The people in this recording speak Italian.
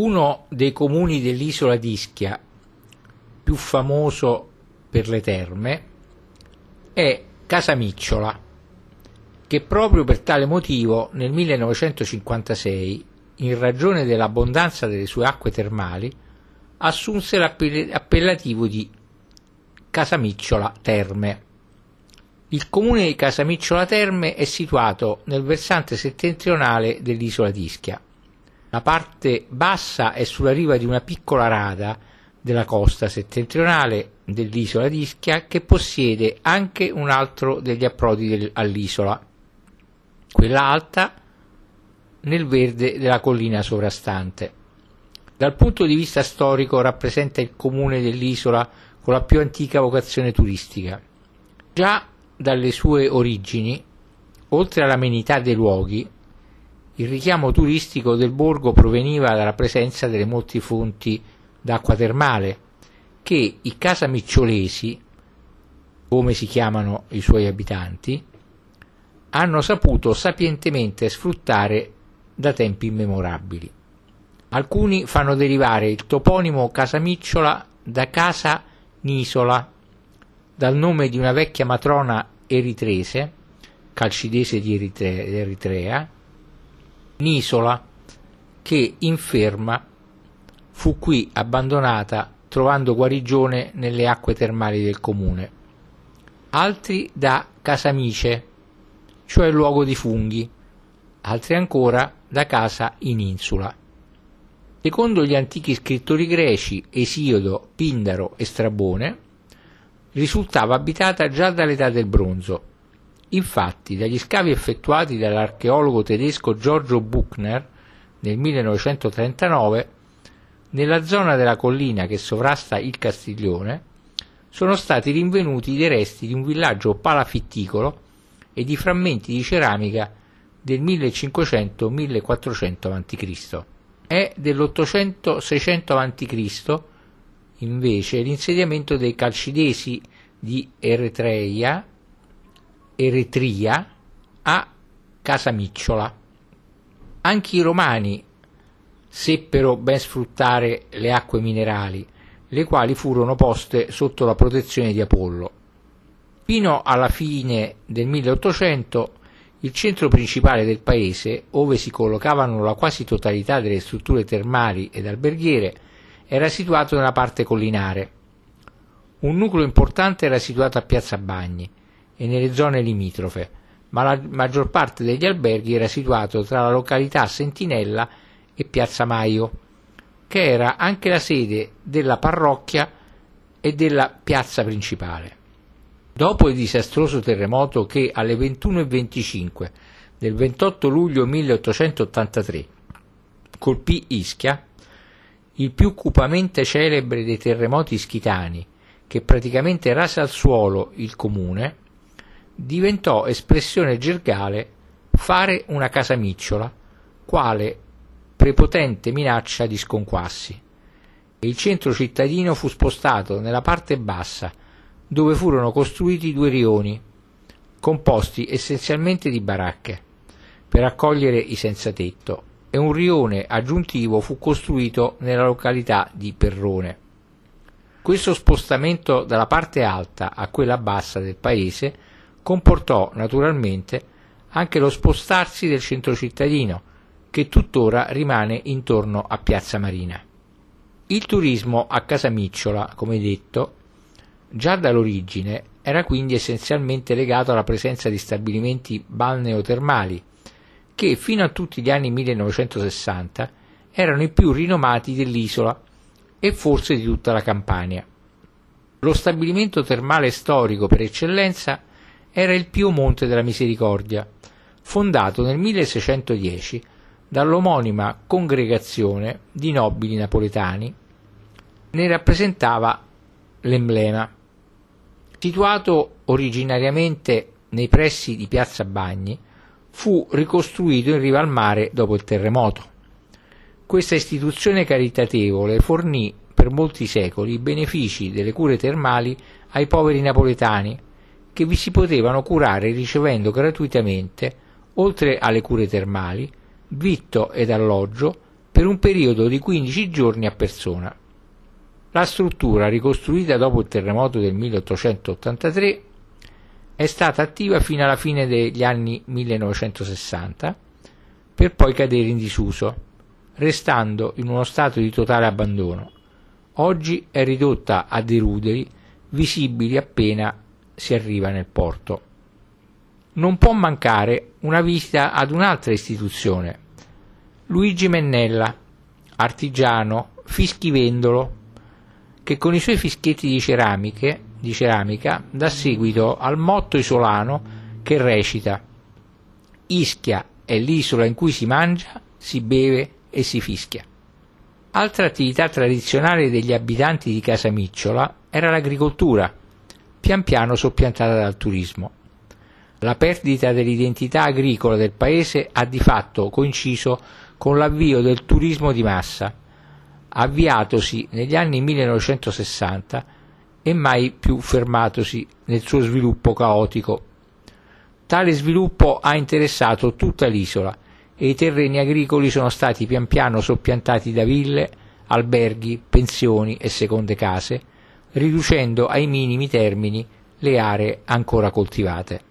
Uno dei comuni dell'isola di Ischia più famoso per le terme è Casamicciola, che proprio per tale motivo nel 1956, in ragione dell'abbondanza delle sue acque termali, assunse l'appellativo di Casamicciola Terme. Il comune di Casamicciola Terme è situato nel versante settentrionale dell'isola di Ischia la parte bassa è sulla riva di una piccola rada della costa settentrionale dell'isola di Ischia che possiede anche un altro degli approdi del, all'isola, quella alta nel verde della collina sovrastante. Dal punto di vista storico rappresenta il comune dell'isola con la più antica vocazione turistica. Già dalle sue origini, oltre all'amenità dei luoghi, il richiamo turistico del borgo proveniva dalla presenza delle molte fonti d'acqua termale che i casamicciolesi, come si chiamano i suoi abitanti, hanno saputo sapientemente sfruttare da tempi immemorabili. Alcuni fanno derivare il toponimo Casamicciola da Casa Nisola, dal nome di una vecchia matrona eritrese, calcidese di Eritrea, un'isola che, inferma, fu qui abbandonata trovando guarigione nelle acque termali del comune. Altri da Casamice, cioè luogo di funghi, altri ancora da casa in insula. Secondo gli antichi scrittori greci Esiodo, Pindaro e Strabone, risultava abitata già dall'età del bronzo Infatti, dagli scavi effettuati dall'archeologo tedesco Giorgio Buchner nel 1939, nella zona della collina che sovrasta il Castiglione, sono stati rinvenuti dei resti di un villaggio palafitticolo e di frammenti di ceramica del 1500-1400 a.C. È dell'800-600 a.C. invece l'insediamento dei calcidesi di Eritrea Eretria a Casamicciola. Anche i romani seppero ben sfruttare le acque minerali, le quali furono poste sotto la protezione di Apollo. Fino alla fine del 1800 il centro principale del paese, ove si collocavano la quasi totalità delle strutture termali ed alberghiere, era situato nella parte collinare. Un nucleo importante era situato a Piazza Bagni, e nelle zone limitrofe, ma la maggior parte degli alberghi era situato tra la località Sentinella e Piazza Maio, che era anche la sede della parrocchia e della piazza principale. Dopo il disastroso terremoto che alle 21.25 del 28 luglio 1883 colpì Ischia, il più cupamente celebre dei terremoti ischitani, che praticamente rase al suolo il comune, diventò espressione gergale fare una casamicciola, quale prepotente minaccia di sconquassi. Il centro cittadino fu spostato nella parte bassa, dove furono costruiti due rioni, composti essenzialmente di baracche, per accogliere i senza tetto, e un rione aggiuntivo fu costruito nella località di Perrone. Questo spostamento dalla parte alta a quella bassa del paese comportò naturalmente anche lo spostarsi del centro cittadino, che tuttora rimane intorno a Piazza Marina. Il turismo a Casamicciola, come detto, già dall'origine era quindi essenzialmente legato alla presenza di stabilimenti balneotermali, che fino a tutti gli anni 1960 erano i più rinomati dell'isola e forse di tutta la Campania. Lo stabilimento termale storico per eccellenza era il Pio Monte della Misericordia, fondato nel 1610 dall'omonima congregazione di nobili napoletani, ne rappresentava l'emblema. Situato originariamente nei pressi di Piazza Bagni, fu ricostruito in riva al mare dopo il terremoto. Questa istituzione caritatevole fornì per molti secoli i benefici delle cure termali ai poveri napoletani, che vi si potevano curare ricevendo gratuitamente, oltre alle cure termali, vitto ed alloggio per un periodo di 15 giorni a persona. La struttura, ricostruita dopo il terremoto del 1883, è stata attiva fino alla fine degli anni 1960 per poi cadere in disuso, restando in uno stato di totale abbandono. Oggi è ridotta a dei ruderi visibili appena si arriva nel porto. Non può mancare una visita ad un'altra istituzione, Luigi Mennella, artigiano, fischivendolo, che con i suoi fischietti di, ceramiche, di ceramica dà seguito al motto isolano che recita Ischia è l'isola in cui si mangia, si beve e si fischia. Altra attività tradizionale degli abitanti di Casamicciola era l'agricoltura, pian piano soppiantata dal turismo. La perdita dell'identità agricola del paese ha di fatto coinciso con l'avvio del turismo di massa, avviatosi negli anni 1960 e mai più fermatosi nel suo sviluppo caotico. Tale sviluppo ha interessato tutta l'isola e i terreni agricoli sono stati pian piano soppiantati da ville, alberghi, pensioni e seconde case, riducendo ai minimi termini le aree ancora coltivate.